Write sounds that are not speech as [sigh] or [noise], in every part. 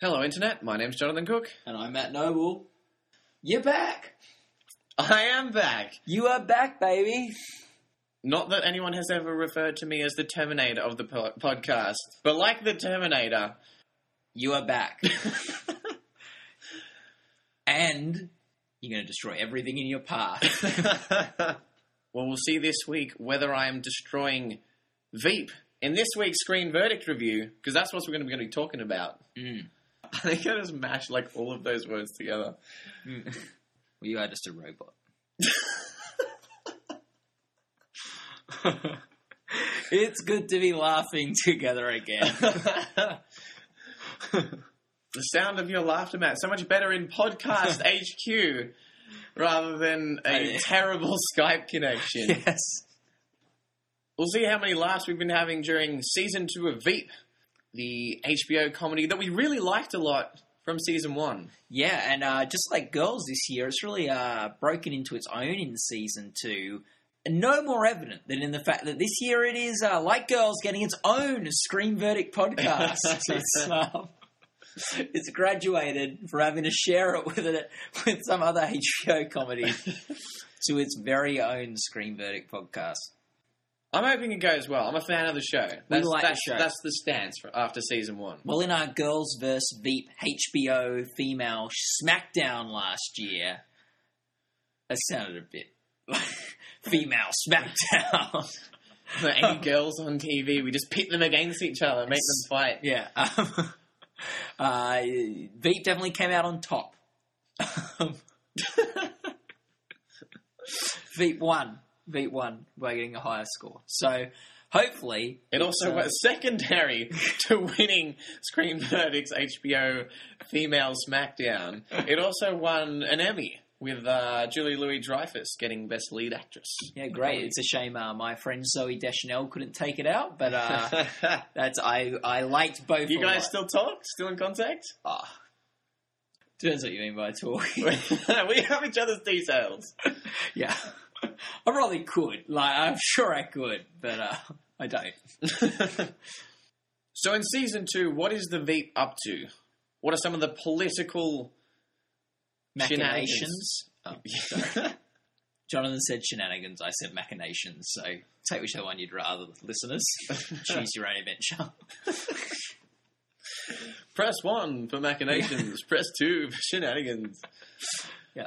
Hello, Internet. My name's Jonathan Cook. And I'm Matt Noble. You're back. I am back. You are back, baby. Not that anyone has ever referred to me as the Terminator of the po- podcast, but like the Terminator, You are back. [laughs] and you're going to destroy everything in your path. [laughs] well, we'll see this week whether I am destroying Veep in this week's screen verdict review, because that's what we're going to be talking about. Mm. I think I just mashed like all of those words together. Mm. [laughs] well, you are just a robot. [laughs] it's good to be laughing together again. [laughs] the sound of your laughter, Matt, so much better in podcast HQ rather than a terrible Skype connection. yes. We'll see how many laughs we've been having during season two of Veep, the HBO comedy that we really liked a lot from season one. Yeah, and uh, just like Girls this year, it's really uh, broken into its own in season two. And no more evident than in the fact that this year it is, uh, like Girls, getting its own Screen Verdict podcast. [laughs] [laughs] it's, um, it's graduated from having to share it with it with some other HBO comedy [laughs] to its very own Screen Verdict podcast. I'm hoping it goes well. I'm a fan of the show. That's, like the show. that's the stance for after season one. Well, in our Girls vs. Veep HBO female SmackDown last year, that sounded a bit like [laughs] female SmackDown. [laughs] For any girls on TV, we just pit them against each other, make them fight. yeah. Um, [laughs] uh, Veep definitely came out on top. Veep won. Veep won by getting a higher score. So hopefully. It also uh, was secondary [laughs] to winning Screen Verdict's HBO Female SmackDown. [laughs] It also won an Emmy with uh, Julia Louis-Dreyfus getting Best Lead Actress. Yeah, great. It's a shame uh, my friend Zooey Deschanel couldn't take it out, but uh, [laughs] that's I I liked both. you guys still talk? Still in contact? Ah. Depends what you mean by talking. we have each other's details. yeah, [laughs] I probably could. Like I'm sure I could, but uh, I don't. [laughs] so in season two, what is the Veep up to? What are some of the political Machinations. Oh. [laughs] Jonathan said shenanigans. I said machinations. So take whichever one you'd rather, listeners. Choose your own adventure. Press one for machinations. Press two for shenanigans. Yeah.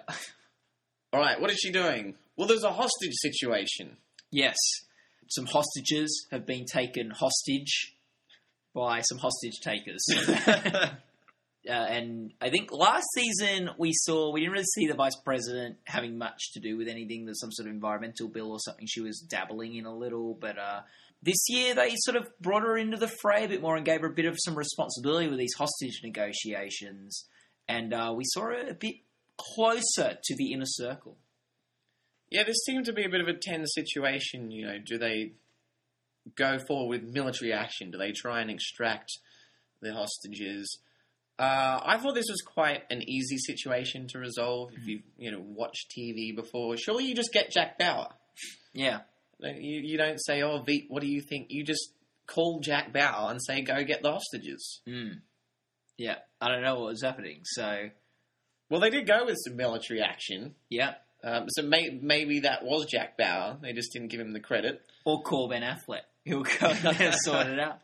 All right, what is she doing? Well, there's a hostage situation. Yes, some hostages have been taken hostage by some hostage takers. [laughs] uh, and I think last season we saw we didn't really see the vice president having much to do with anything. There's some sort of environmental bill or something she was dabbling in a little, but uh, this year they sort of brought her into the fray a bit more and gave her a bit of some responsibility with these hostage negotiations, and uh, we saw her a bit closer to the inner circle. Yeah, this seemed to be a bit of a tense situation. You know, do they go forward with military action? Do they try and extract the hostages? Uh, I thought this was quite an easy situation to resolve. If you've you know watched TV before, surely you just get Jack Bauer. Yeah, You, you don't say, "Oh, Veep, what do you think?" You just call Jack Bauer and say, "Go get the hostages." Mm. Yeah, I don't know what was happening. So, Well, they did go with some military action, yeah. Um, so may, maybe that was Jack Bauer. They just didn't give him the credit. Or Ben Affleck. He'll go [laughs] and sort it out.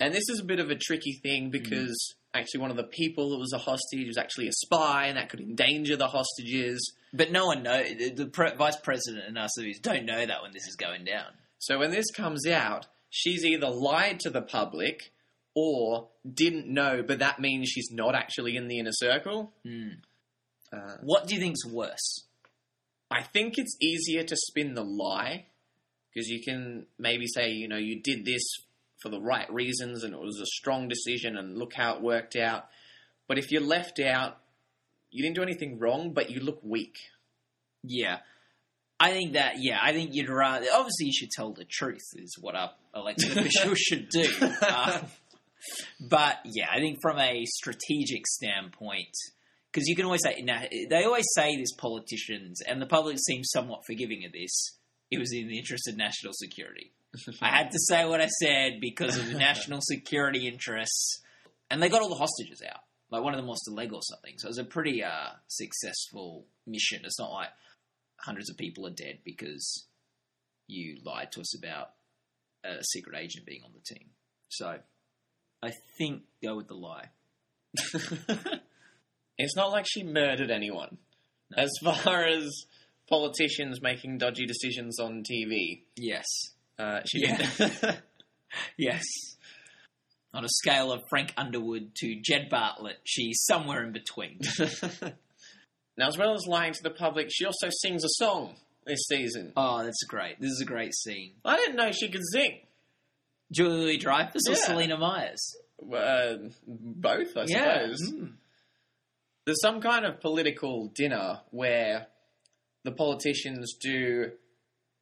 And this is a bit of a tricky thing because actually one of the people that was a hostage was actually a spy, and that could endanger the hostages. But no one knows. The, the pre- vice president and us don't know that when this is going down. So when this comes out, she's either lied to the public or didn't know, but that means she's not actually in the inner circle. Mm. Uh, What do you think's worse? I think it's easier to spin the lie because you can maybe say, you know, you did this for the right reasons and it was a strong decision and look how it worked out. But if you're left out, you didn't do anything wrong, but you look weak. Yeah. I think that, yeah, I think you'd rather. Obviously, you should tell the truth, is what our elected [laughs] officials should do. Uh, but, yeah, I think from a strategic standpoint, because you can always say, now, they always say this, politicians, and the public seems somewhat forgiving of this. It was in the interest of national security. [laughs] I had to say what I said because of the national security interests. and they got all the hostages out. Like one of them lost a leg or something. So it was a pretty uh, successful mission. It's not like hundreds of people are dead because you lied to us about a secret agent being on the team. So I think go with the lie. [laughs] it's not like she murdered anyone. No. As far as politicians making dodgy decisions on TV, Yes. uh, she Yeah. didn't. [laughs] Yes. On a scale of Frank Underwood to Jed Bartlet, she's somewhere in between. [laughs] [laughs] now, as well as lying to the public, she also sings a song this season. Oh, that's great. This is a great scene. I didn't know she could sing. Julie Dreyfus or Selina Meyers? Uh, both, I Yeah. suppose. Mm. There's some kind of political dinner where the politicians do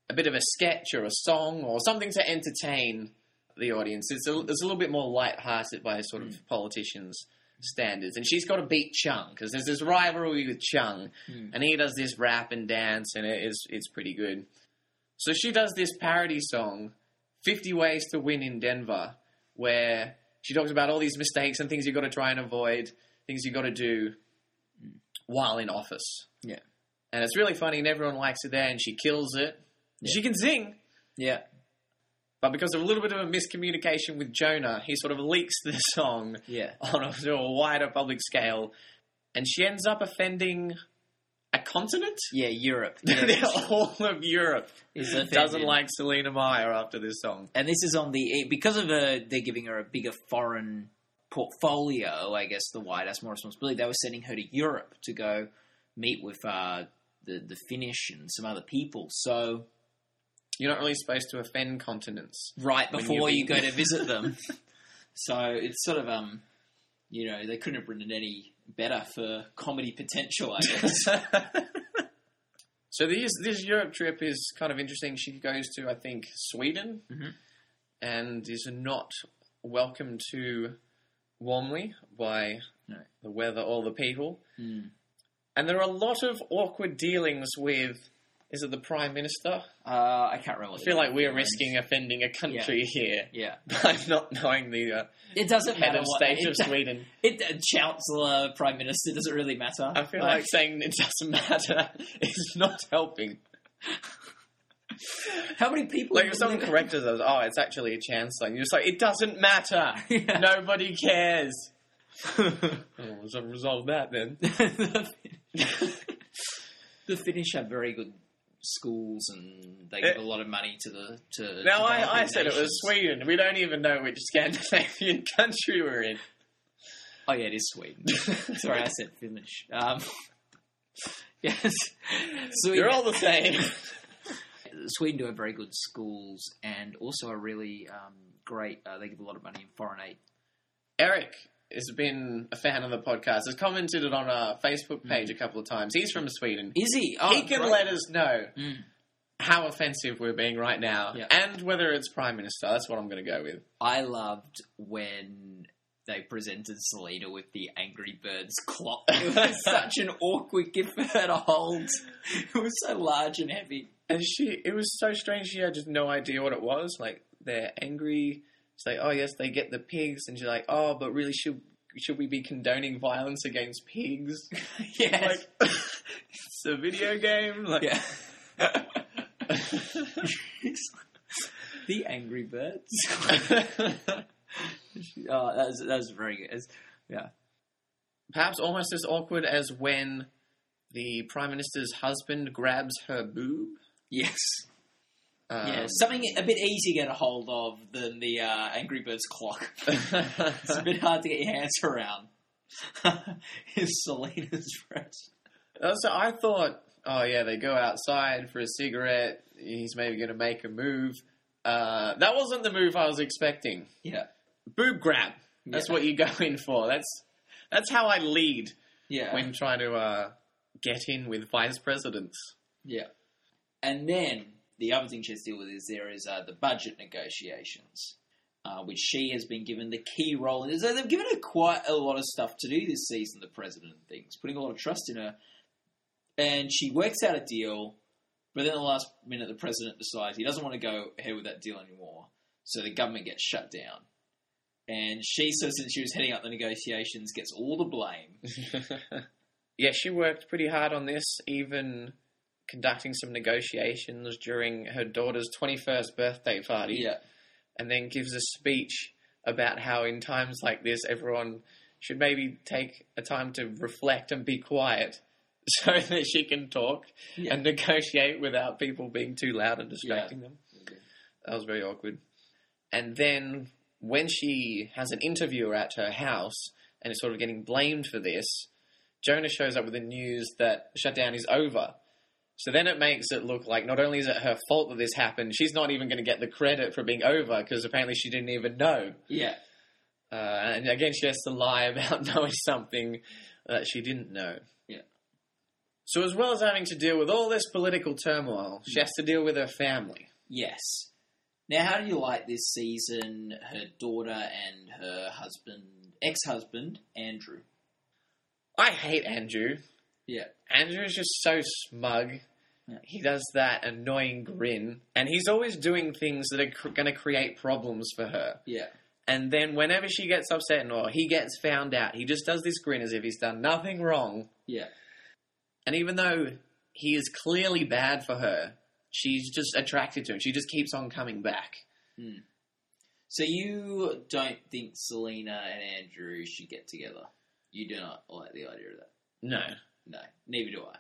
a bit of a sketch or a song or something to entertain the audience. It's a, it's a little bit more light-hearted by sort of politicians' standards. And she's got to beat Chung because there's this rivalry with Chung, Mm. and he does this rap and dance, and it is it's pretty good. So she does this parody song, 50 Ways to Win in Denver, where she talks about all these mistakes and things you've got to try and avoid, things you've got to do while in office. Yeah. And it's really funny, and everyone likes it there, and she kills it. Yeah. She can sing, Yeah. but because of a little bit of a miscommunication with Jonah, he sort of leaks the song Yeah. [laughs] on a, a wider public scale, and she ends up offending a continent? Yeah, Europe. [laughs] Yeah. All of Europe doesn't like Selina Meyer after this song. and this is on the because of a they're giving her a bigger foreign portfolio. I guess the White has more responsibility. They were sending her to Europe to go meet with uh, the the Finnish and some other people. So You're not really supposed to offend continents. right before you go to visit them, [laughs] so it's sort of um, you know, they couldn't have written it any better for comedy potential. I guess. [laughs] So this this Europe trip is kind of interesting. She goes to I think Sweden, Mhm. and is not welcome to warmly by No. the weather or the people. Hmm. And there are a lot of awkward dealings with. Is it the prime minister? Uh, I can't remember. I feel like we're risking offending a country here Yeah, [laughs] by not knowing the uh, it doesn't head matter of state it, of [laughs] Sweden. It, uh, chancellor, prime minister doesn't really matter. I feel like saying it doesn't [laughs] matter is not helping. [laughs] how many people? Like if someone corrected us, oh, it's actually a chancellor. And you're just like, it doesn't matter. [laughs] Yeah. Nobody cares. oh, [laughs] we'll resolve that then. the Finnish have very good schools and they Eh. give a lot of money to the to. Now I, I said it was. Sweden. We don't even know which Scandinavian country we're in. Oh yeah, it is Sweden. Sorry, I said Finnish. Um, yes, Sweden. You're all the same. Sweden do have very good schools and also a really um, great. Uh, they give a lot of money in foreign aid. Eric has been a fan of the podcast. Has commented it on our Facebook page a couple of times. He's from Sweden. Is he? Oh, he can great. let us know Mm. how offensive we're being right now, and whether it's prime minister. That's what I'm going to go with. I loved when they presented Selina with the Angry Birds clock. It was [laughs] such an awkward gift for her to hold. It was so large and heavy. And she, it was so strange. She had just no idea what it was. Like they're angry. It's like, oh yes, they get the pigs, and she's like, oh, but really, should should we be condoning violence against pigs? [laughs] [laughs] Yes. Like, [laughs] it's a video game. Like, yeah. the Angry Birds. oh, that's was, that was very good. It's- yeah. Perhaps almost as awkward as when the prime minister's husband grabs her boob. Yes. Um, yeah. Something a bit easier to get a hold of than the uh, Angry Birds clock. [laughs] It's a bit hard to get your hands around. [laughs] Is Selina's breast. Also, I thought, oh yeah, they go outside for a cigarette. He's maybe going to make a move. Uh, that wasn't the move I was expecting. Yeah. Boob grab. That's Yeah. what you [laughs] go in for. That's that's how I lead Yeah. when trying to uh, get in with vice presidents. Yeah. And then the other thing she has to deal with is there is uh, the budget negotiations, uh, which she has been given the key role in. So they've given her quite a lot of stuff to do this season, the president and things, putting a lot of trust in her. And she works out a deal, but then the last minute, the president decides he doesn't want to go ahead with that deal anymore. So the government gets shut down. And she says that she was heading up the negotiations, gets all the blame. [laughs] yeah, she worked pretty hard on this, even conducting some negotiations during her daughter's 21st birthday party. Yeah. And then gives a speech about how in times like this, everyone should maybe take a time to reflect and be quiet [laughs] so that she can talk Yeah. and negotiate without people being too loud and distracting them. That was very awkward. And then when she has an interviewer at her house and is sort of getting blamed for this, Jonah shows up with the news that shutdown is over. So then it makes it look like not only is it her fault that this happened, she's not even going to get the credit for being over because apparently she didn't even know. Yeah. Uh, and again, she has to lie about [laughs] knowing something that she didn't know. Yeah. So as well as having to deal with all this political turmoil, she has to deal with her family. Yes. Now, how do you like this season? Her daughter and her husband, ex-husband, Andrew. I hate Andrew. Yeah. Andrew is just so smug. Yeah. He does that annoying grin, and he's always doing things that are cr- going to create problems for her. Yeah. And then whenever she gets upset or he gets found out, he just does this grin as if he's done nothing wrong. Yeah. And even though he is clearly bad for her, she's just attracted to him. She just keeps on coming back. Hmm. So you don't think Selina and Andrew should get together? You do not like the idea of that? No. No, neither do I.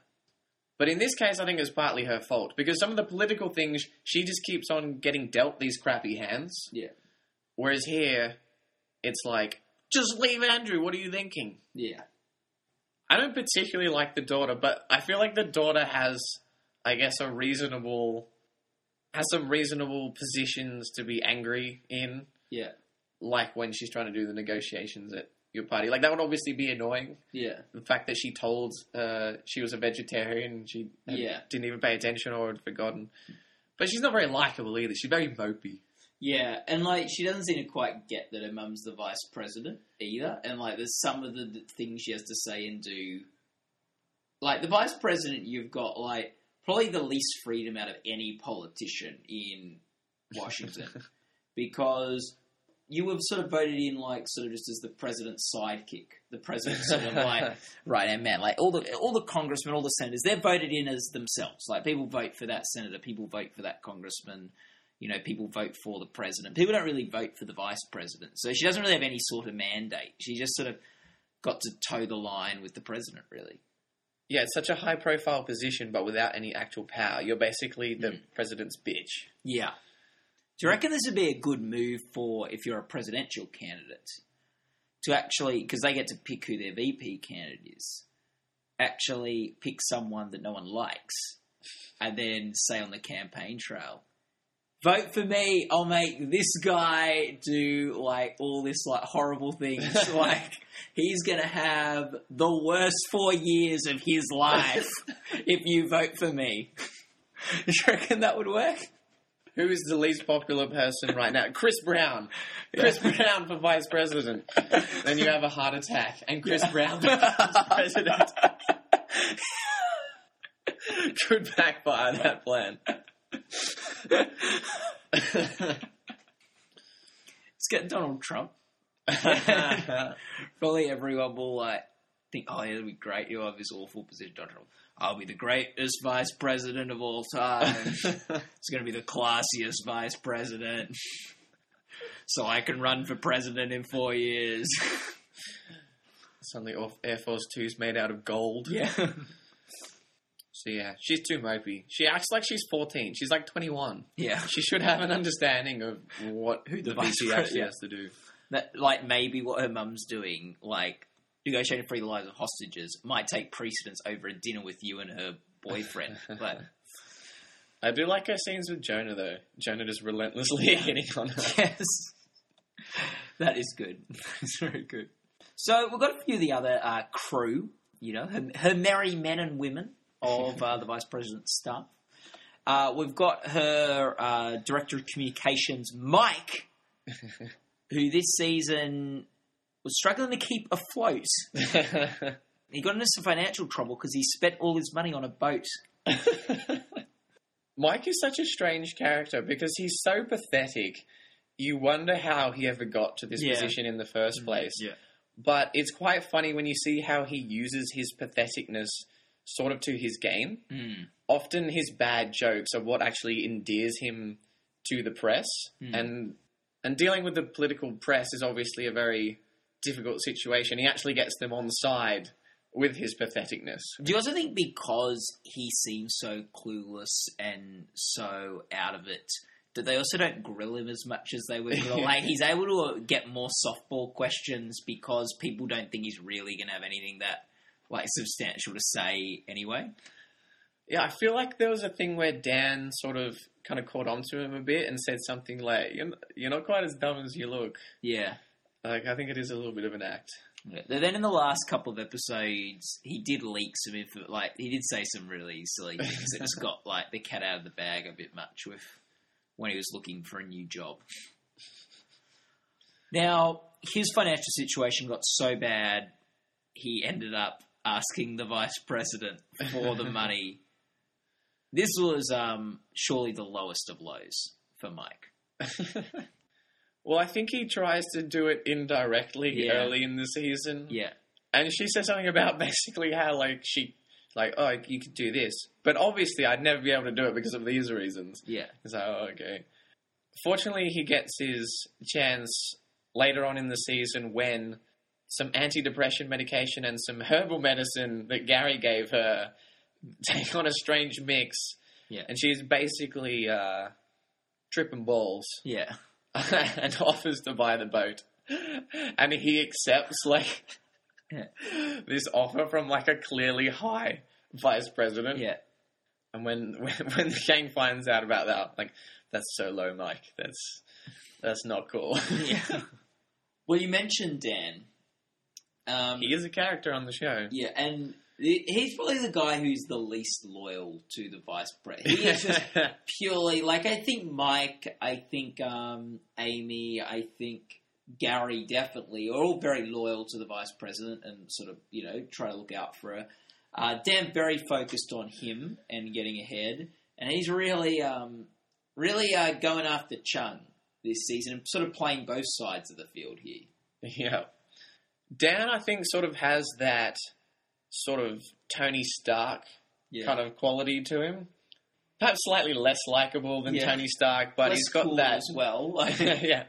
But in this case, I think it's partly her fault because some of the political things she just keeps on getting dealt these crappy hands. Yeah. Whereas here, it's like, just leave Andrew. What are you thinking? Yeah. I don't particularly like the daughter, but I feel like the daughter has, I guess, a reasonable, has some reasonable positions to be angry in. Yeah. Like when she's trying to do the negotiations at your party. Like that would obviously be annoying. Yeah. The fact that she told uh, she was a vegetarian, and she Yeah. didn't even pay attention or had forgotten. But she's not very likable either. She's very mopey. Yeah, and like she doesn't seem to quite get that her mum's the vice president either, and like there's some of the things she has to say and do. Like the vice president, you've got like probably the least freedom out of any politician in Washington, [laughs] because you have sort of voted in like sort of just as the president's sidekick, the president's sort of like [laughs] right hand man, like all the all the congressmen, all the senators, they're voted in as themselves. Like people vote for that senator, people vote for that congressman you know, people vote for the president. People don't really vote for the vice president. So she doesn't really have any sort of mandate. She just sort of got to toe the line with the president, really. Yeah, it's such a high profile position, but without any actual power. You're basically the Mm. president's bitch. Yeah. Do you reckon this would be a good move for if you're a presidential candidate to actually, because they get to pick who their VP candidate is, actually pick someone that no one likes and then say on the campaign trail, vote for me, I'll make this guy do like all this like horrible things. [laughs] like he's gonna have the worst four years of his life [laughs] if you vote for me. [laughs] Do you reckon that would work? Who is the least popular person right now? Chris Brown. Chris Brown for vice president. then you have a heart attack, and Chris Brown becomes [laughs] president. Could backfire that plan. Let's get Donald Trump. [laughs] Probably everyone will like think, oh, yeah, it'll be great. You'll have this awful position, Donald Trump. I'll be the greatest vice president of all time. [laughs] it's going to be the classiest vice president. so I can run for president in four years. Suddenly, Air Force Two's made out of gold. yeah. [laughs] So yeah, she's too mopey. She acts like she's fourteen. She's like twenty-one. Yeah. She should have an understanding of what Who [laughs] the the vice VP actually yeah. has to do. That, like, maybe what her mum's doing, like, negotiating to free the lives of hostages, might take precedence over a dinner with you and her boyfriend. [laughs] but I do like her scenes with Jonah though. Jonah just relentlessly hitting on her. yes. That is good. [laughs] It's very good. So we've got a few of the other uh, crew, you know, her, her merry men and women of uh, the vice president's staff. Uh, we've got her uh, director of communications, Mike, [laughs] who this season was struggling to keep afloat. [laughs] He got into some financial trouble because he spent all his money on a boat. [laughs] Mike is such a strange character because he's so pathetic you wonder how he ever got to this Yeah. position in the first place. Yeah. But it's quite funny when you see how he uses his patheticness sort of to his game. Mm. Often his bad jokes are what actually endears him to the press, Mm. and and dealing with the political press is obviously a very difficult situation. He actually gets them on side with his patheticness. Do you also think because he seems so clueless and so out of it, that they also don't grill him as much as they would grill? [laughs] like he's able to get more softball questions because people don't think he's really going to have anything that like substantial to say anyway. Yeah, I feel like there was a thing where Dan sort of kind of caught on to him a bit and said something like, "You're you're not quite as dumb as you look." Yeah. Like, I think it is a little bit of an act. Yeah. Then in the last couple of episodes, he did leak some info. Like he did say some really silly [laughs] things that just got like the cat out of the bag a bit much with when he was looking for a new job. Now his financial situation got so bad, he ended up asking the vice president for the [laughs] money. This was um, surely the lowest of lows for Mike. [laughs] well, I think he tries to do it indirectly Yeah. early in the season. Yeah, And she says something about [laughs] basically how, like, she, like, oh, you could do this. But obviously, I'd never be able to do it because of these reasons. yeah, It's like, oh, okay. Fortunately, he gets his chance later on in the season when some antidepressant medication and some herbal medicine that Gary gave her [laughs] take on a strange mix. Yeah. And she's basically uh, tripping balls yeah. [laughs] [laughs] and offers to buy the boat. And he accepts, like, this offer from, like, a clearly high vice president. Yeah. And when, [laughs] when when the gang finds out about that, like that's so low, Mike. That's that's not cool. yeah. [laughs] Well, you mentioned Dan. Um, he is a character on the show. yeah, and he's probably the guy who's the least loyal to the vice president. He is just [laughs] purely like I think Mike, I think um, Amy, I think Gary definitely are all very loyal to the vice president and sort of you know try to look out for her. Uh, Dan very focused on him and getting ahead, and he's really um, really uh, going after Chung this season and sort of playing both sides of the field here. yeah. Dan, I think, sort of has that sort of Tony Stark Yeah. kind of quality to him. Perhaps slightly less likable than Yeah. Tony Stark, but Less he's got cool that as well. [laughs] Like, [laughs] yeah.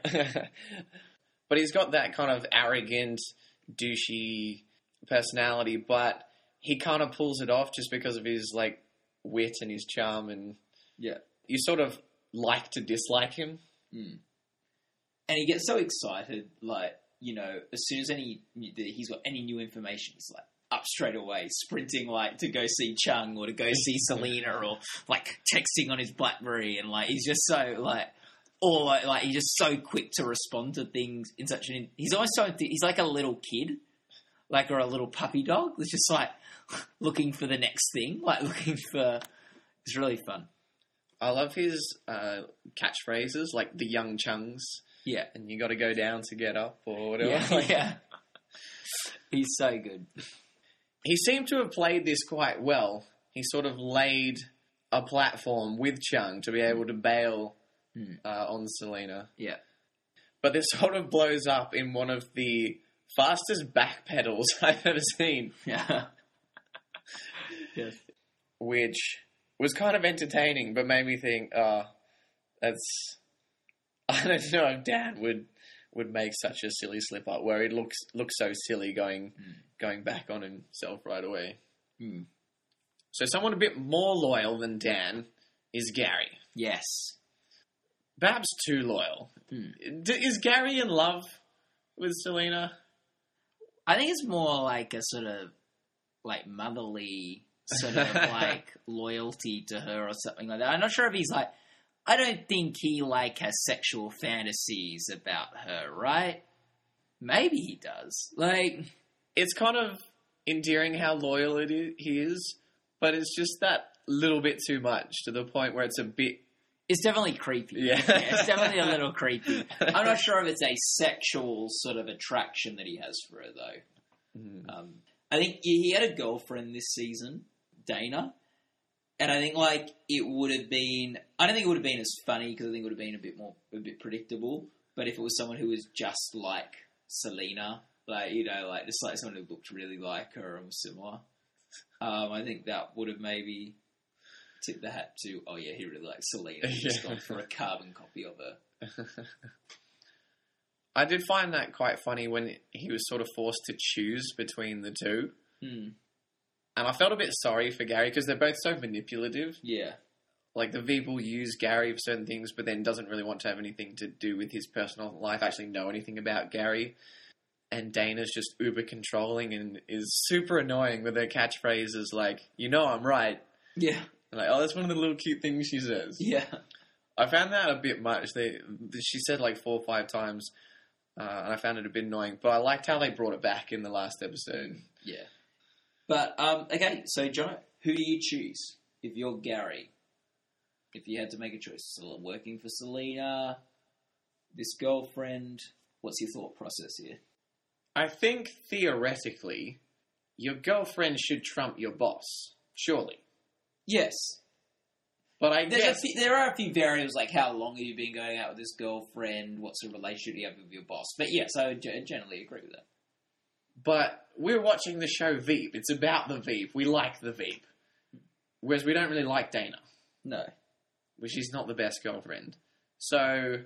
but he's got that kind of arrogant, douchey personality, but he kind of pulls it off just because of his like wit and his charm and Yeah. You sort of like to dislike him. Mm. And he gets so excited, like you know, as soon as any he's got any new information, he's like up straight away, sprinting like to go see Chung or to go see [laughs] Selina, or like texting on his BlackBerry, and like he's just so like, or like, like he's just so quick to respond to things in such an. He's always so he's like a little kid, like or a little puppy dog. It's just like [laughs] looking for the next thing, like [laughs] looking for. It's really fun. I love his uh, catchphrases like the young chungs Yeah. and you got to go down to get up or whatever. Yeah, yeah. He's so good. He seemed to have played this quite well. He sort of laid a platform with Chung to be able to bail Hmm. uh, on Selina. Yeah. But this [laughs] sort of blows up in one of the fastest backpedals [laughs] I've ever seen, Yeah. [laughs] yes. which was kind of entertaining, but made me think, oh, that's. I don't know if Dan would would make such a silly slip up where he looks looks so silly going Mm. Going back on himself right away. Mm. So someone a bit more loyal than Dan is Gary. Yes. Bab's too loyal. Hmm. D- is Gary in love with Selina? I think it's more like a sort of like motherly sort of [laughs] like loyalty to her or something like that. I'm not sure if he's like I don't think he like has sexual fantasies about her, right? Maybe he does. Like It's kind of endearing how loyal it is, he is, but it's just that little bit too much to the point where it's a bit. it's definitely creepy. Yeah. it's definitely a little creepy. [laughs] I'm not sure if it's a sexual sort of attraction that he has for her though. Mm. Um, I think he had a girlfriend this season, Dana, and I think like it would have been. I don't think it would have been as funny because I think it would have been a bit more, a bit predictable. But if it was someone who was just like Selina, like you know, like just like someone who looked really like her and was similar, um, I think that would have maybe tipped the hat to. Oh yeah, he really likes Selina. He's [laughs] Yeah. gone for a carbon copy of her. [laughs] I did find that quite funny when he was sort of forced to choose between the two. Hmm. And I felt a bit sorry for Gary because they're both so manipulative. Yeah, Like the will use Gary for certain things, but then doesn't really want to have anything to do with his personal life, actually know anything about Gary. And Dana's just uber controlling and is super annoying with her catchphrases like, you know I'm right. yeah, Like, oh, that's one of the little cute things she says. yeah. I found that a bit much. They, she said like four or five times, uh, and I found it a bit annoying. But I liked how they brought it back in the last episode. Yeah. But um, okay, so John, who do you choose if you're Gary? If you had to make a choice, working for Selina, this girlfriend, what's your thought process here? I think theoretically, your girlfriend should trump your boss, surely. Yes, But I There's a guess few, there are a few variables like how long have you been going out with this girlfriend? what's the relationship you have with your boss? But yes, I would generally agree with that. But we're watching the show Veep. It's about the Veep. We like the Veep. Whereas we don't really like Dana, No. which is not the best girlfriend. So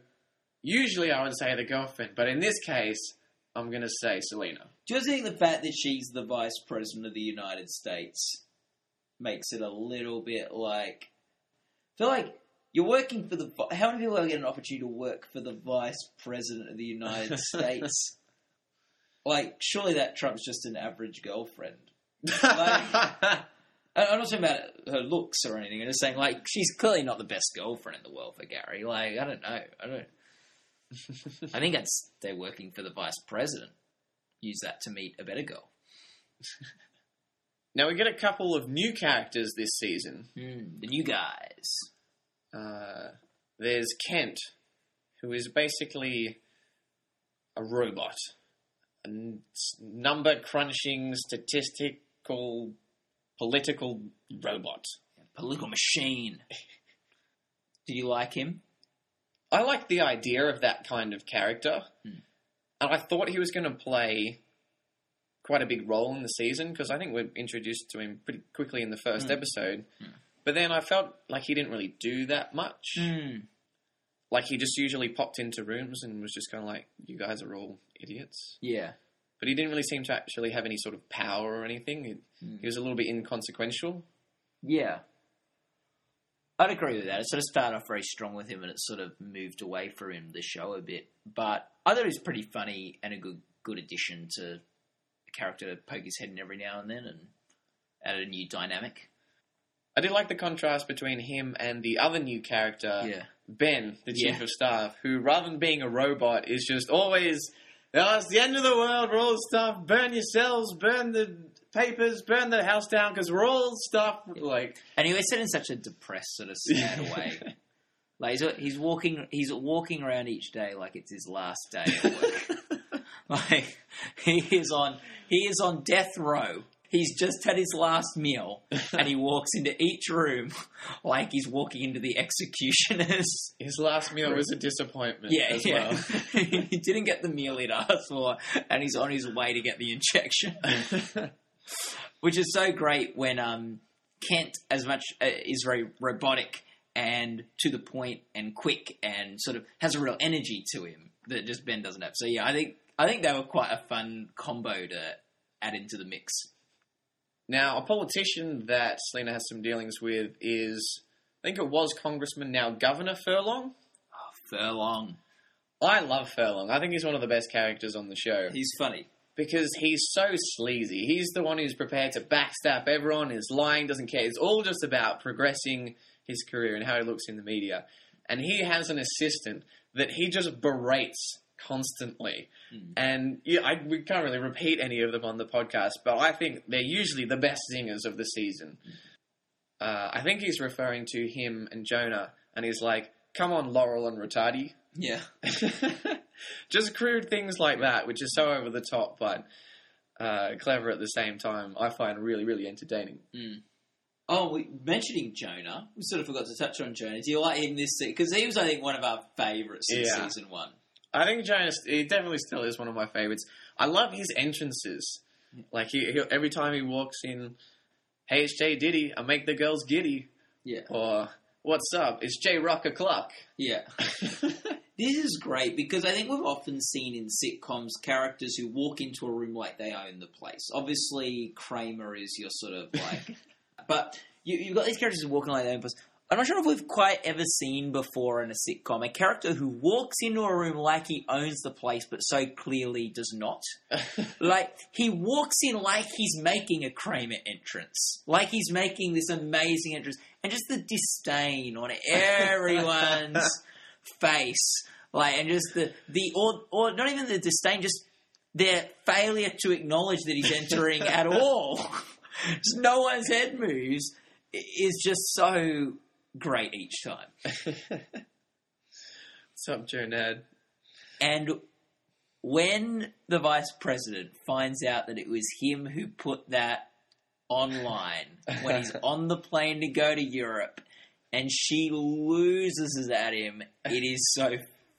usually I would say the girlfriend, but in this case, I'm going to say Selina. Do you think the fact that she's the vice president of the United States makes it a little bit like? I feel like you're working for the. How many people are get an opportunity to work for the vice president of the United [laughs] States? like, surely that trumps just an average girlfriend. [laughs] I- I'm not talking about her looks or anything. I'm just saying, like, she's clearly not the best girlfriend in the world for Gary. Like, I don't know. I don't. [laughs] I think that's they're working for the vice president. Use that to meet a better girl. now we get a couple of new characters this season. Hmm, the new guys. Uh, there's Kent, who is basically a robot, a number crunching, statistical, political robot. Political machine. [laughs] Do you like him? I like the idea of that kind of character, Hmm. and I thought he was going to play quite a big role in the season because I think we're introduced to him pretty quickly in the first Hmm. episode. Hmm. But then I felt like he didn't really do that much. Hmm. Like he just usually popped into rooms and was just kind of like, "You guys are all idiots." Yeah. But he didn't really seem to actually have any sort of power or anything. He, Hmm. he was a little bit inconsequential. Yeah. I'd agree with that. It sort of started off very strong with him and it sort of moved away from him, the show, a bit. But I thought he was pretty funny and a good good addition to a character to poke his head in every now and then and added a new dynamic. I did like the contrast between him and the other new character, yeah. Ben, the chief Yeah. of staff, who rather than being a robot is just always, oh, it's the end of the world, we're all stuff, burn yourselves, burn the papers, burn the house down because we're all stuff. Like, And he always said in such a depressed, sort of sad way. [laughs] Like he's, he's walking, he's walking around each day like it's his last day at work. [laughs] like he is on, he is on death row. He's just had his last meal, and he walks into each room like he's walking into the executioners. [laughs] His last meal was a disappointment Yeah, as yeah. well. he didn't get the meal he'd asked for, and he's on his way to get the injection which is so great when um, Kent, as much uh, is very robotic and to the point and quick and sort of has a real energy to him that just Ben doesn't have. So yeah, I think I think they were quite a fun combo to add into the mix. now, a politician that Selina has some dealings with is, I think it was Congressman, now Governor Furlong. Oh, Furlong, I love Furlong. I think he's one of the best characters on the show. he's funny. Because he's so sleazy. He's the one who's prepared to backstab everyone, is lying, doesn't care. It's all just about progressing his career and how he looks in the media. And he has an assistant that he just berates constantly. Mm. And yeah, I, we can't really repeat any of them on the podcast, but I think they're usually the best singers of the season. Uh, I think he's referring to him and Jonah, and he's like, "Come on, Laurel and Retardi." Yeah, [laughs] just crude things like that, which is so over the top, but uh, clever at the same time. I find really, really entertaining. Oh, we, mentioning Jonah, we sort of forgot to touch on Jonah. Do you like him this season? Because he was, I think, one of our favourites in Yeah. season one. I think Jonah, he definitely still is one of my favorites. I love his entrances. Like he, he every time he walks in, hey, it's J Diddy, I make the girls giddy, Yeah. or what's up, it's J Rock o'clock. Yeah. [laughs] This is great because I think we've often seen in sitcoms characters who walk into a room like they own the place. Obviously, Kramer is your sort of like, [laughs] but you, you've got these characters who walk in like they own the place. I'm not sure if we've quite ever seen before in a sitcom a character who walks into a room like he owns the place, but so clearly does not. [laughs] like he walks in like he's making a Kramer entrance, like he's making this amazing entrance, and just the disdain on [laughs] everyone's face, like, and just the the or or not even the disdain, just their failure to acknowledge that he's entering at [laughs] all. [laughs] just no one's head moves is just so great each time. [laughs] what's up, Joe Ned? And when the vice president finds out that it was him who put that online when he's on the plane to go to Europe and she loses at him, it is so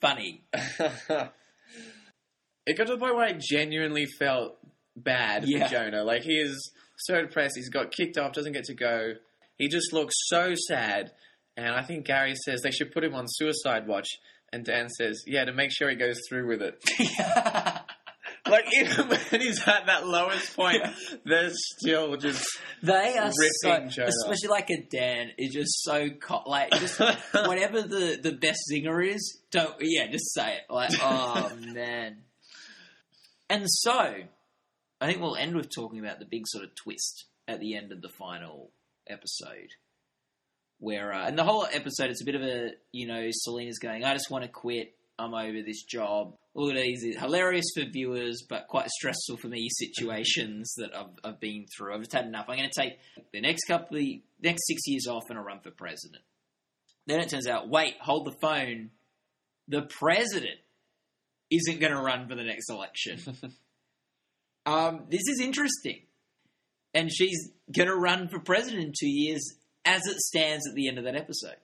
funny. [laughs] it got to the point where I genuinely felt bad Yeah. for Jonah. Like he is so depressed. He's got kicked off, doesn't get to go. He just looks so sad. And I think Gary says they should put him on suicide watch. And Dan says, "Yeah, to make sure he goes through with it." [laughs] [laughs] like even [laughs] when he's at that lowest point, they're still just They are so, especially like a Dan is just so co- like just [laughs] whatever the the best zinger is. Don't yeah, just say it. Like oh [laughs] man. And so, I think we'll end with talking about the big sort of twist at the end of the final episode, where uh, and the whole episode it's a bit of a you know Selina's going, I just want to quit. I'm over this job. All of these is hilarious for viewers, but quite stressful for me situations that I've, I've been through. I've just had enough. I'm going to take the next couple, the next six years off and a run for president. Then it turns out, wait, hold the phone. The president isn't going to run for the next election. [laughs] um, this is interesting. And she's going to run for president in two years as it stands at the end of that episode.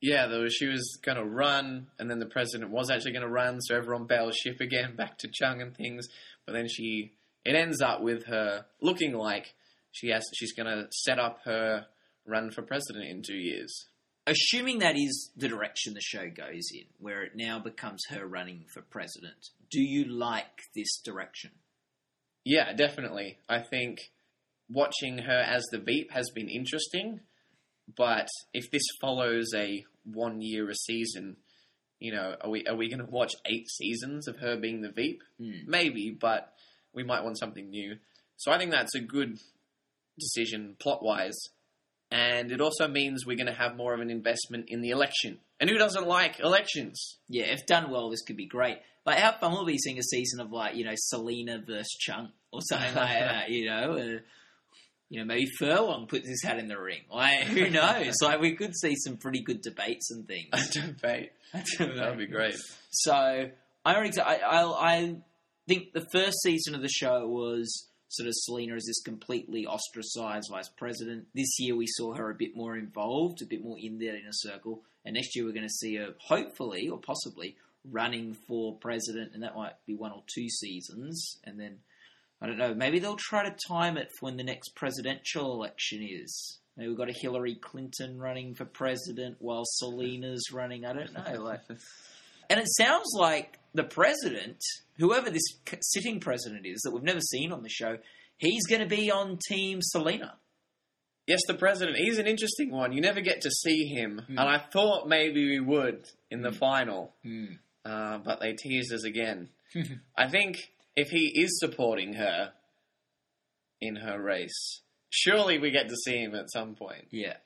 Yeah. There was, she was going to run, and then the president was actually going to run, so everyone bails ship again [laughs] back to Chung and things. But then she, it ends up with her looking like she has, she's going to set up her run for president in two years. assuming that is the direction the show goes in, where it now becomes her running for president, do you like this direction? Yeah, definitely. I think watching her as the Veep has been interesting, but if this follows a one year a season, you know, are we are we going to watch eight seasons of her being the Veep? Hmm. Maybe, but we might want something new. So I think that's a good decision plot wise. And it also means we're going to have more of an investment in the election. And who doesn't like elections? Yeah, if done well, this could be great. Like, how fun will be seeing a season of like you know Selina versus Chung or something like [laughs] that? You know, uh, you know maybe Furlong puts his hat in the ring. Like, who [laughs] knows? like, we could see some pretty good debates and things. [laughs] Debate. [laughs] That would be great. So. I, I, I think the first season of the show was sort of Selina as this completely ostracized vice president. This year we saw her a bit more involved, a bit more in there in a circle. And next year we're going to see her, hopefully or possibly, running for president, and that might be one or two seasons. And then I don't know. Maybe they'll try to time it for when the next presidential election is. Maybe we've got a Hillary Clinton running for president while Selina's running. I don't know. Like, and it sounds like the president, whoever this sitting president is that we've never seen on the show, he's going to be on Team Selina. Yes, the president. He's an interesting one. You never get to see him, Hmm. and I thought maybe we would in the final, uh, but they teased us again. [laughs] I think if he is supporting her in her race, surely we get to see him at some point. Yeah.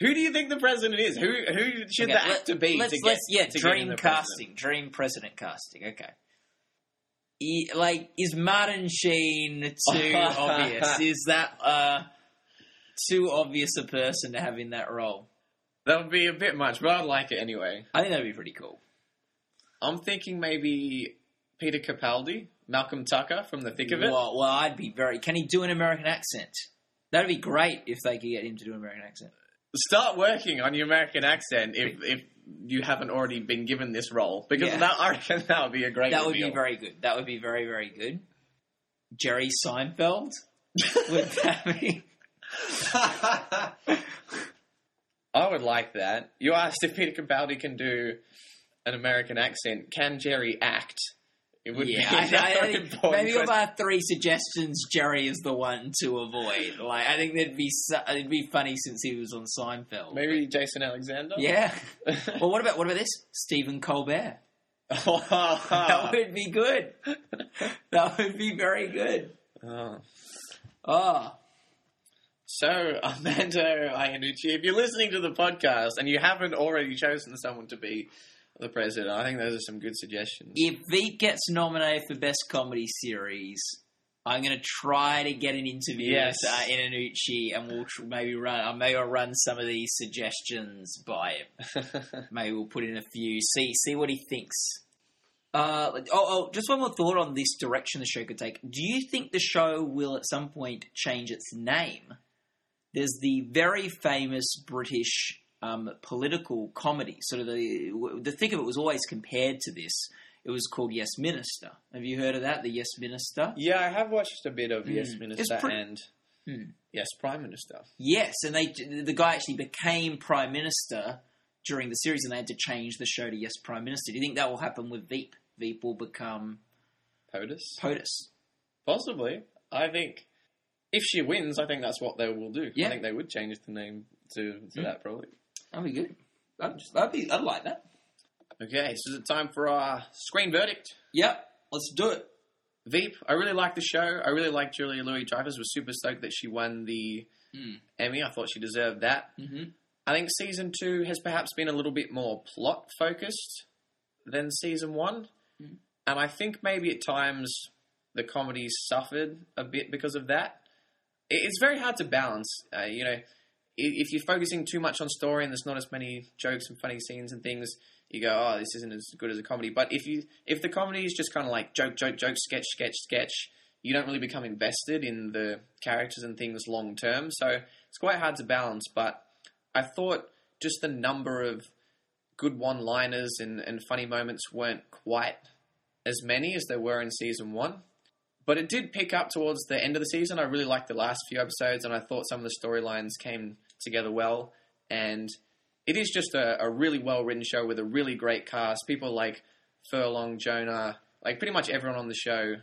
Who do you think the president is? Who who should Okay, the let- actor be? Let's, to get, let's yeah, to dream the president? casting, dream president casting. Okay. E- like, is Martin Sheen too [laughs] obvious? Is that uh, too obvious a person to have in that role? That would be a bit much, but I'd like it anyway. I think that'd be pretty cool. I'm thinking maybe Peter Capaldi, Malcolm Tucker from The Thick of It. Well, well, I'd be very. Can he do an American accent? That'd be great if they could get him to do an American accent. Start working on your American accent if if you haven't already been given this role because Yeah. that I reckon that would be a great. That would be very good. That would be very, very good. Jerry Seinfeld? [laughs] would that be? I would like that. You asked if Peter Capaldi can do an American accent. Can Jerry act? It would yeah, be I, I, I think maybe of our three suggestions, Jerry is the one to avoid. Like, I think that'd be su- it'd be funny since he was on Seinfeld. Maybe Jason Alexander. Yeah. [laughs] well, what about what about this? Stephen Colbert. That [laughs] that would be good. [laughs] That would be very good. Oh. Oh, So, Armando Iannucci, if you're listening to the podcast and you haven't already chosen someone to be the president, I think those are some good suggestions. if Veep gets nominated for best comedy series, I'm going to try to get an interview Yes. with uh, Iannucci, and we'll tr- maybe run. Uh, maybe I'll run some of these suggestions by him. [laughs] Maybe we'll put in a few. See see what he thinks. Uh, oh, oh, just one more thought on this direction the show could take. Do you think the show will at some point change its name? There's the very famous British um, political comedy. Sort of the the thick of it was always compared to this. It was called Yes Minister. Have you heard of that? The Yes Minister. yeah, I have watched a bit of Yes Mm. Minister pre- and Hmm. Yes Prime Minister. Yes, and they the guy actually became prime minister during the series, and they had to change the show to Yes Prime Minister. Do you think that will happen with Veep? Veep will become POTUS? POTUS. Possibly. I think if she wins, I think that's what they will do. Yeah. I think they would change the name to, to Mm. that probably. That'd be good. I'd, just, I'd, be, I'd like that. Okay, so is it time for our screen verdict? Yep, let's do it. Veep, I really like the show. I really like Julia Louis Dreyfus. Was super stoked that she won the Mm. Emmy. I thought she deserved that. Mm-hmm. I think season two has perhaps been a little bit more plot focused than season one, Mm. and I think maybe at times the comedy suffered a bit because of that. It's very hard to balance. Uh, you know, if you're focusing too much on story and there's not as many jokes and funny scenes and things, you go, "Oh, this isn't as good as a comedy." But if you if the comedy is just kind of like joke, joke, joke, sketch, sketch, sketch, you don't really become invested in the characters and things long term. So it's quite hard to balance. But I thought just the number of good one liners and, and funny moments weren't quite as many as there were in season one. But it did pick up towards the end of the season. I really liked the last few episodes, and I thought some of the storylines came together well. And it is just a, a really well written show with a really great cast. People like Furlong, Jonah, like pretty much everyone on the show,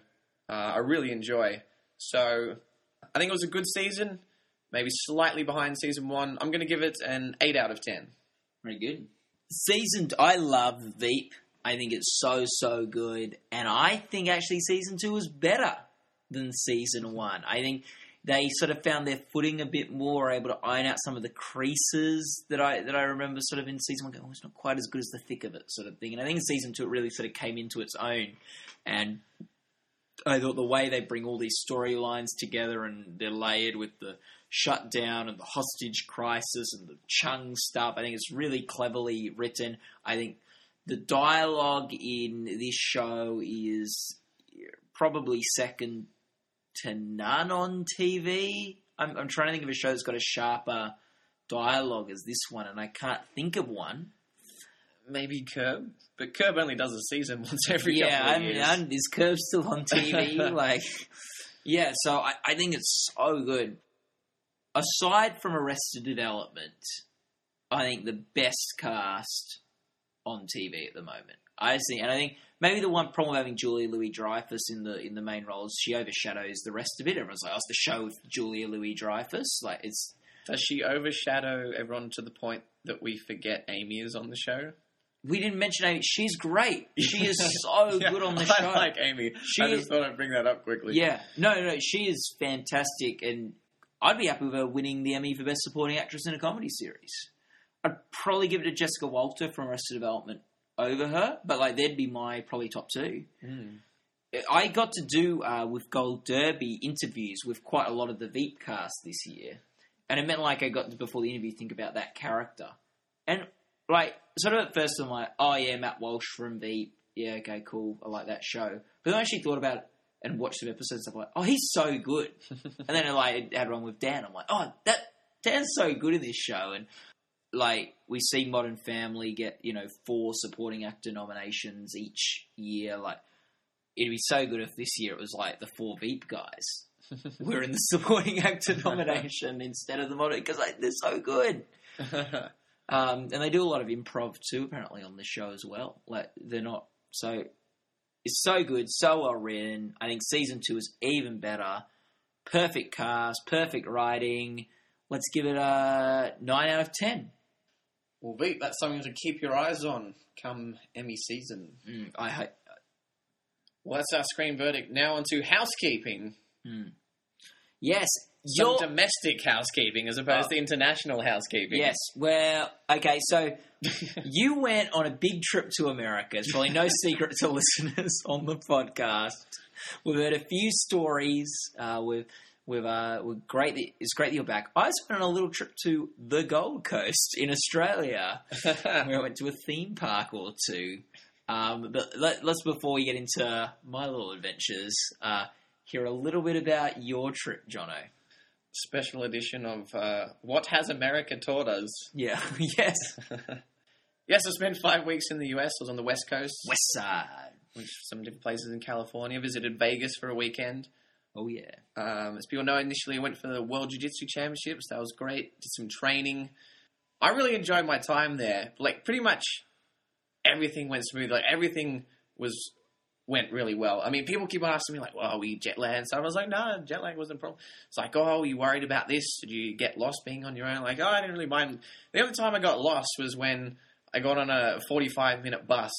uh, I really enjoy. So I think it was a good season, maybe slightly behind season one. I'm going to give it an 8 out of 10. Very good. Season, I love Veep. I think it's so so good, and I think actually season two is better than season one. I think they sort of found their footing a bit more, able to iron out some of the creases that I that I remember sort of in season one. Going, oh, it's not quite as good as the thick of it, sort of thing. And I think in season two it really sort of came into its own, and I thought the way they bring all these storylines together and they're layered with the shutdown and the hostage crisis and the Chung stuff. I think it's really cleverly written. I think the dialogue in this show is probably second to none on TV. I'm, I'm trying to think of a show that's got a sharper dialogue as this one, and I can't think of one. Maybe Curb, but Curb only does a season [laughs] once every yeah, couple of I mean, years. I'm, is Curb still on TV? [laughs] like, yeah, so I, I think it's so good. Aside from Arrested Development, I think the best cast on TV at the moment. I see, and I think maybe the one problem with having Julia Louis Dreyfus in the in the main role is she overshadows the rest of it. Everyone's like, "Oh, it's the show with Julia Louis Dreyfus." Like, it's Does she overshadow everyone to the point that we forget Amy is on the show? we didn't mention Amy. She's great. [laughs] She is so Yeah, good on the show. I like Amy. She I is- just thought I'd bring that up quickly. Yeah, no, no, she is fantastic, and I'd be happy with her winning the Emmy for Best Supporting Actress in a Comedy Series. I'd probably give it to Jessica Walter from Arrested Development over her, but like they'd be my probably top two. Mm. I got to do uh, with Gold Derby interviews with quite a lot of the Veep cast this year, and it meant like I got to before the interview think about that character, and like sort of at first I'm like, oh yeah, Matt Walsh from Veep, yeah, okay, cool, I like that show. But then I actually thought about it and watched some episodes. I'm like, oh, he's so good. [laughs] and then I like had one with Dan. I'm like, oh, that Dan's so good in this show, and like we see Modern Family get you know four supporting actor nominations each year. Like it'd be so good if this year it was like the four Veep guys [laughs] were in the supporting actor nomination [laughs] instead of the modern because like, they're so good. [laughs] Um, and they do a lot of improv too, apparently, on the show as well. Like they're not so. It's so good, so well written. I think season two is even better. Perfect cast, perfect writing. Let's give it a nine out of ten. Well, Veep, that's something to keep your eyes on come Emmy season. Mm, I hope. Well, that's our screen verdict. Now onto housekeeping. Yes, Some your domestic housekeeping as opposed Oh. to international housekeeping. yes. Well, okay, so [laughs] you went on a big trip to America. It's probably no secret to [laughs] listeners on the podcast. We've heard a few stories. Uh, we've we've uh, we're great. That, it's great that you're back. I just went on a little trip to the Gold Coast in Australia, [laughs] where I went to a theme park or two. Um, but let, let's before we get into my little adventures, uh, hear a little bit about your trip, Jono. Special edition of uh, What Has America Taught Us? Yeah. [laughs] yes. [laughs] Yes, I spent five weeks in the US. I was on the West Coast, West Side. which some different places in California. Visited Vegas for a weekend. Oh yeah. Um, as people know, initially I went for the World Jiu Jitsu Championships. That was great. Did some training. I really enjoyed my time there. Like pretty much everything went smooth. Like everything was went really well. I mean, people keep asking me like, "Well, are we jet lagged?" And stuff. I was like, "No, jet lag wasn't a problem." It's like, "Oh, are you worried about this? Did you get lost being on your own?" Like, "Oh, I didn't really mind." The only time I got lost was when I got on a forty-five minute bus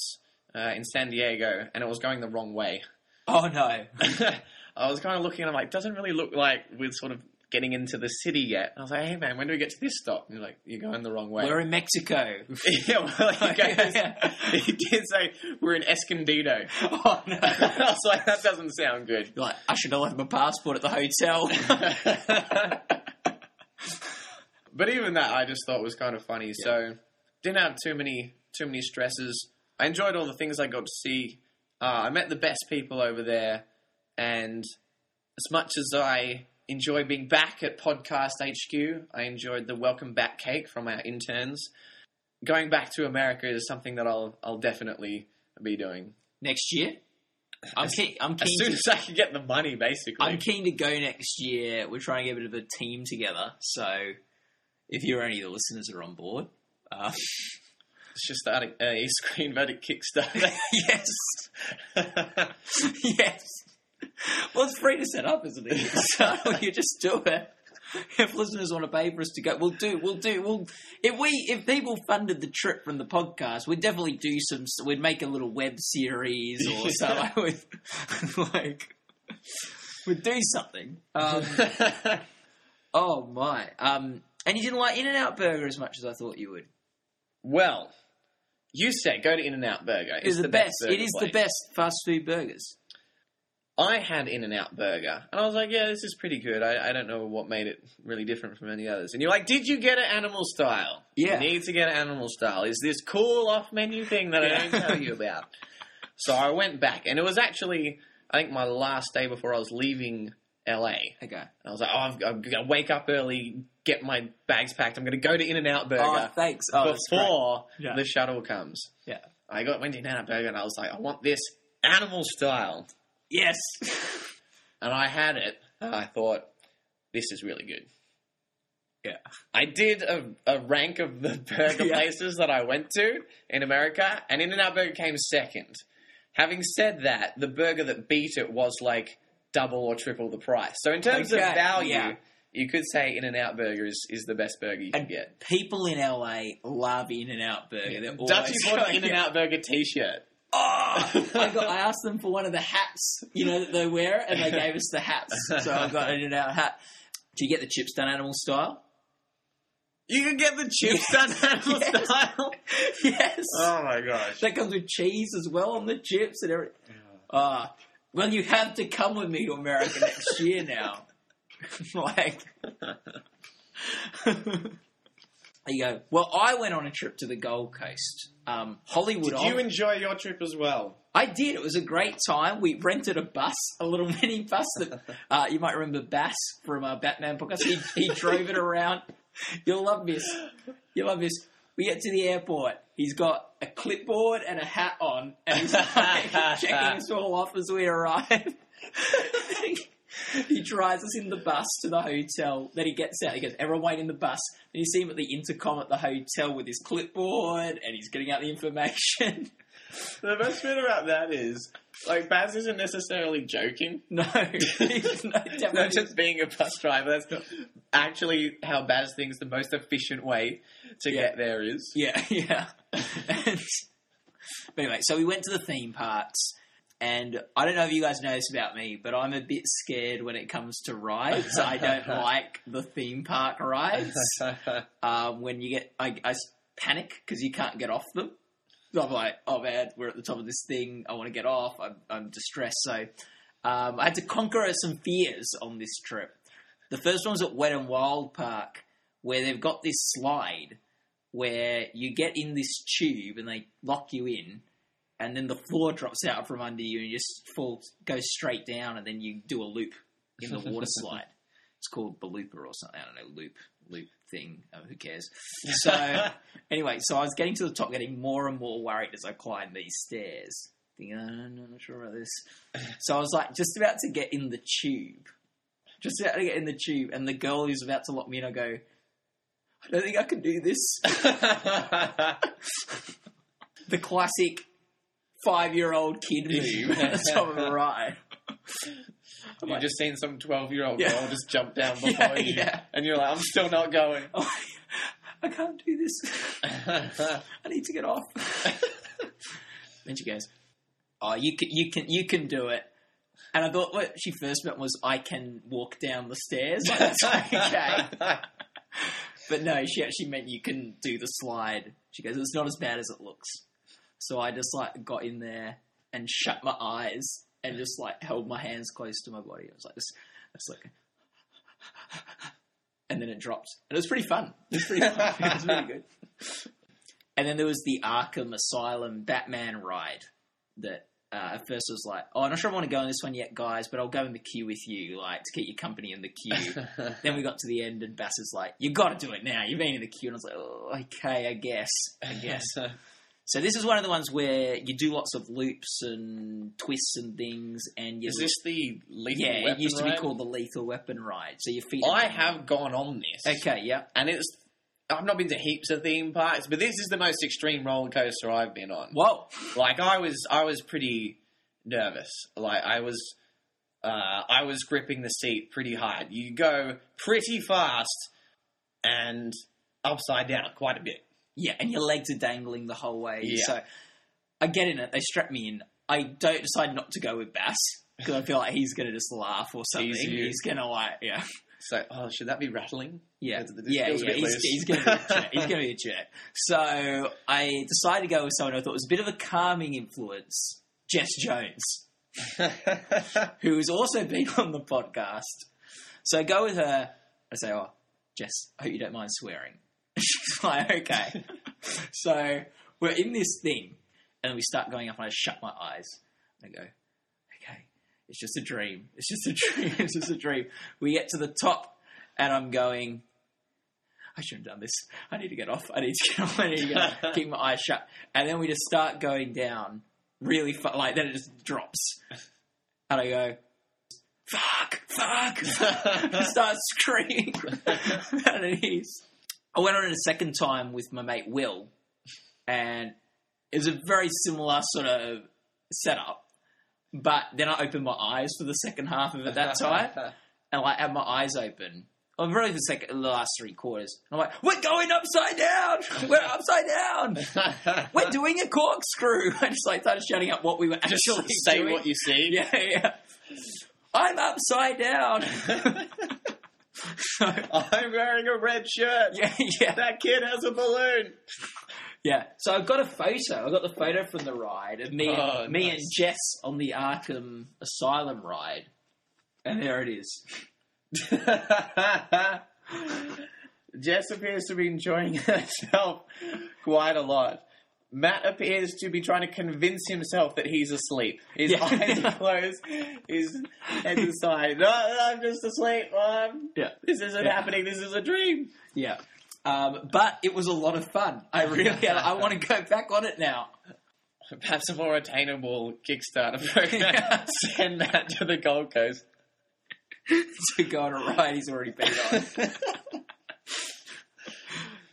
uh, in San Diego, and it was going the wrong way. Oh no. [laughs] I was kind of looking and I'm like, doesn't really look like we're sort of getting into the city yet. And I was like, hey man, when do we get to this stop? And you're like, you're going the wrong way. We're in Mexico. [laughs] yeah, well, he, [laughs] goes, [laughs] he did say we're in Escondido. oh no. I was like, that doesn't sound good. You're like, I should have left my passport at the hotel. but even that, I just thought was kind of funny. So didn't have too many too many stresses. I enjoyed all the things I got to see. Uh, I met the best people over there, and as much as I enjoy being back at Podcast HQ, I enjoyed the welcome back cake from our interns. Going back to America is something that I'll I'll definitely be doing next year. I'm keen. I'm as soon To, as I can get the money. Basically, I'm keen to go next year. We're trying to get a bit of a team together. So, if you're any of the listeners are on board, uh, [laughs] it's just starting a screen verdict Kickstarter. [laughs] yes, [laughs] yes. Well, it's free to set up, isn't it? [laughs] So you just do it. If listeners want to pay for us to go, we'll do. We'll do. We'll if we if people funded the trip from the podcast, we'd definitely do some. We'd make a little web series or [laughs] something [laughs] with like we'd do something. Um, oh my! Um, and you didn't like In and Out Burger as much as I thought you would. Well, you said go to In and Out Burger. It's the, best. burger It is place. the best fast food burgers. I had In and Out Burger, and I was like, "Yeah, this is pretty good." I, I don't know what made it really different from any others. And you're like, "Did you get it animal style? Yeah. you need to get it animal style. Is this cool off menu thing that I don't tell you about?" so I went back, and it was actually, I think, my last day before I was leaving LA. Okay. And I was like, "Oh, I've, I've got to wake up early, get my bags packed. I'm going to go to In and Out Burger." Oh, thanks. Oh, before Yeah. the shuttle comes. Yeah. I got went to In and Out Burger and I was like, I want this animal style. Yes. [laughs] And I had it and I thought, this is really good. Yeah. I did a, a rank of the [laughs] burger Yeah. places that I went to in America, and In and Out Burger came second. Having said that, the burger that beat it was like double or triple the price. So in terms Okay, of value, yeah. you could say In and Out Burger is, is the best burger you can And get. people in LA love In and Out Burger. They're Dutchy always bought [laughs] an In and Out Burger t-shirt. Oh, [laughs] I got. I asked them for one of the hats, you know, that they wear, and they gave us the hats. So I got an In Out hat. Do you get the chips done animal style? You can get the chips Yes. done animal [laughs] Yes. style. yes. Oh my gosh. That comes with cheese as well on the chips and everything. Ah, well, you have to come with me to America next year now. [laughs] like, you go. Well, I went on a trip to the Gold Coast, um, Hollywood. Did you on- enjoy your trip as well? I did. It was a great time. We rented a bus, a little [laughs] mini bus that uh, you might remember Baz from uh, Batman podcast. He, he [laughs] drove it around. You'll love this. You'll love this. We get to the airport. He's got a clipboard and a hat on, and he's like [laughs] checking us all off as we arrive. [laughs] he drives us in the bus to the hotel. Then he gets out. He goes, "Everyone wait in the bus." Then you see him at the intercom at the hotel with his clipboard, and he's getting out the information. [laughs] The best bit about that is, like, Baz isn't necessarily joking. no, he's [laughs] no, Not just being a bus driver. That's not actually how Baz thinks the most efficient way to Yeah. get there is. Yeah, yeah. And- but anyway, so we went to the theme parks, and I don't know if you guys know this about me, but I'm a bit scared when it comes to rides. I don't [laughs] like the theme park rides. [laughs] Um, when you get, I panic because you can't get off them. So I'm like, oh man, we're at the top of this thing. I want to get off. I'm, I'm distressed. So um, I had to conquer some fears on this trip. The first one was at Wet and Wild Park, where they've got this slide where you get in this tube and they lock you in, and then the floor drops out from under you and you just fall, go straight down, and then you do a loop in the water [laughs] slide. It's called Balooper or something. I don't know, loop, loop thing. Oh, who cares? [laughs] So anyway, so I was getting to the top, getting more and more worried as I climbed these stairs. Thinking, oh, I'm not sure about this. So I was like, just about to get in the tube, just about to get in the tube, and the girl who's about to lock me in, I go, I don't think I can do this. [laughs] the classic five-year-old kid move at the top of a ride. You've like, just seen some 12 year old girl just jump down [laughs] before Yeah, you. yeah. And you're like, I'm still not going. oh, [laughs] I can't do this. [laughs] I need to get off. then she goes, "Oh, you can, you can, you can do it." And I thought what she first meant was, "I can walk down the stairs." Like, That's okay. But no, she actually meant you can do the slide. She goes, "It's not as bad as it looks." So I just like got in there and shut my eyes and just like held my hands close to my body. I was like, "This, it's like." [laughs] And then it dropped. And it was pretty fun. It was pretty fun. it was really good. [laughs] And then there was the Arkham Asylum Batman ride that uh, at first was like, oh, I'm not sure I want to go on this one yet, guys, but I'll go in the queue with you, like, to keep you company in the queue. [laughs] then we got to the end, and Baz is like, you got to do it now. You've been in the queue. And I was like, oh, okay, I guess. I guess. So this is one of the ones where you do lots of loops and twists and things, and you. Is this the lethal yeah, it used to be ride? called the Lethal Weapon Ride. So you feet. I have gone on this. Okay, yeah. And it's. I've not been to heaps of theme parks, but this is the most extreme roller coaster I've been on. Whoa. Like I was, I was pretty nervous. Like I was, uh, I was gripping the seat pretty hard. You go pretty fast and upside down quite a bit. Yeah, and your legs are dangling the whole way. Yeah. So I get in it. They strap me in. I don't decide not to go with Baz because I feel like he's going to just laugh or something. He's going to like, yeah, So, oh, should that be rattling? yeah, yeah, yeah. He's, he's going to be a [laughs] jerk. He's going to be a jerk. So I decided to go with someone I thought was a bit of a calming influence, Jess Jones, [laughs] who has also been on the podcast. So I go with her. I say, "Oh, Jess, I hope you don't mind swearing." She's [laughs] like, "Okay." so we're in this thing, and we start going up, and I shut my eyes. I go, "Okay, it's just a dream. It's just a [laughs] dream. It's just a dream." We get to the top, and I'm going. I shouldn't have done this. I need to get off. I need to get [laughs] off. I need to get off. Keep my eyes shut. And then we just start going down really far. Like, then it just drops. And I go, fuck, fuck. I start screaming underneath. I went on it a second time with my mate Will. And it was a very similar sort of setup. But then I opened my eyes for the second half of it that [laughs] time and like had my eyes open. Well, really the second, the last three quarters. I'm like, we're going upside down. We're upside down. [laughs] We're doing a corkscrew. [laughs] I just like started shouting out what we were actually Just say doing. what you see. Yeah, yeah. I'm upside down. So, [laughs] I'm wearing a red shirt. yeah, yeah, That kid has a balloon. yeah. So I've got a photo. I got the photo from the ride of me, Oh, and, me nice. and Jess on the Arkham Asylum ride, and there it is. [laughs] Jess appears to be enjoying [laughs] herself quite a lot. Matt appears to be trying to convince himself that he's asleep. His Yeah. eyes are [laughs] closed, his head aside. No, I'm just asleep. Um, Yeah. this isn't Yeah. happening. This is a dream. Yeah. Um, but it was a lot of fun. I really, I want to go back on it now. Perhaps a more attainable Kickstarter [laughs] program. Send that to the Gold Coast. [laughs] to go on a ride he's already been on.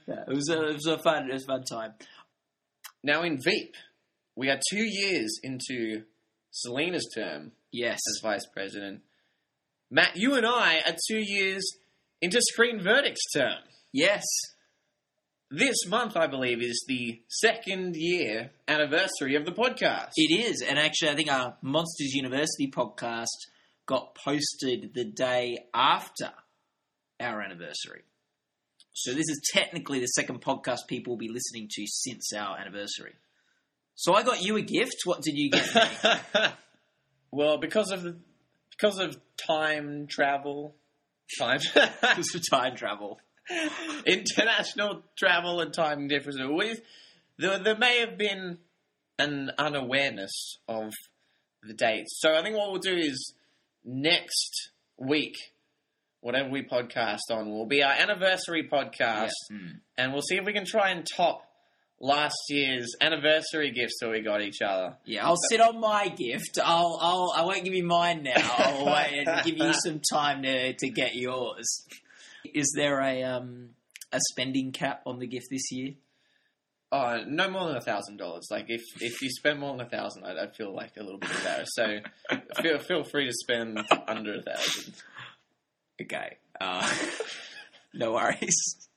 Yeah, it was a, it was a fun, it was a fun time. Now in Veep, we are two years into Selina's term Yes. as vice president. Matt, you and I are two years into Screen Verdict's term. Yes. This month, I believe, is the second year anniversary of the podcast. It is, and actually, I think our Monsters University podcast got posted the day after our anniversary. So this is technically the second podcast people will be listening to since our anniversary. So I got you a gift. What did you get? me? [laughs] well, because of the, because of time travel, time [laughs] Because of time travel. [laughs] international travel and time differences. With there, there may have been an unawareness of the dates. So I think what we'll do is next week, whatever we podcast on, will be our anniversary podcast, Mm. and we'll see if we can try and top last year's anniversary gifts that we got each other. Yeah, I'll sit on my gift. I'll, I'll, I won't give you mine now. I'll [laughs] wait and give you some time to, to get yours. Is there a um a spending cap on the gift this year? Oh, no more than a thousand dollars. Like if if you spend more than a thousand, I'd, I'd feel like a little bit embarrassed. So [laughs] feel feel free to spend under a thousand. Okay. Uh, [laughs] no worries.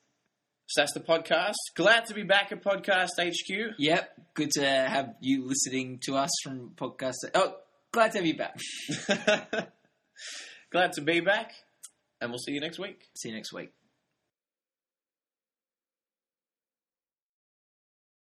So that's the podcast. Glad to be back at Podcast HQ. Yep. Good to have you listening to us from podcast. Oh, glad to have you back. [laughs] [laughs] Glad to be back, and we'll see you next week. See you next week.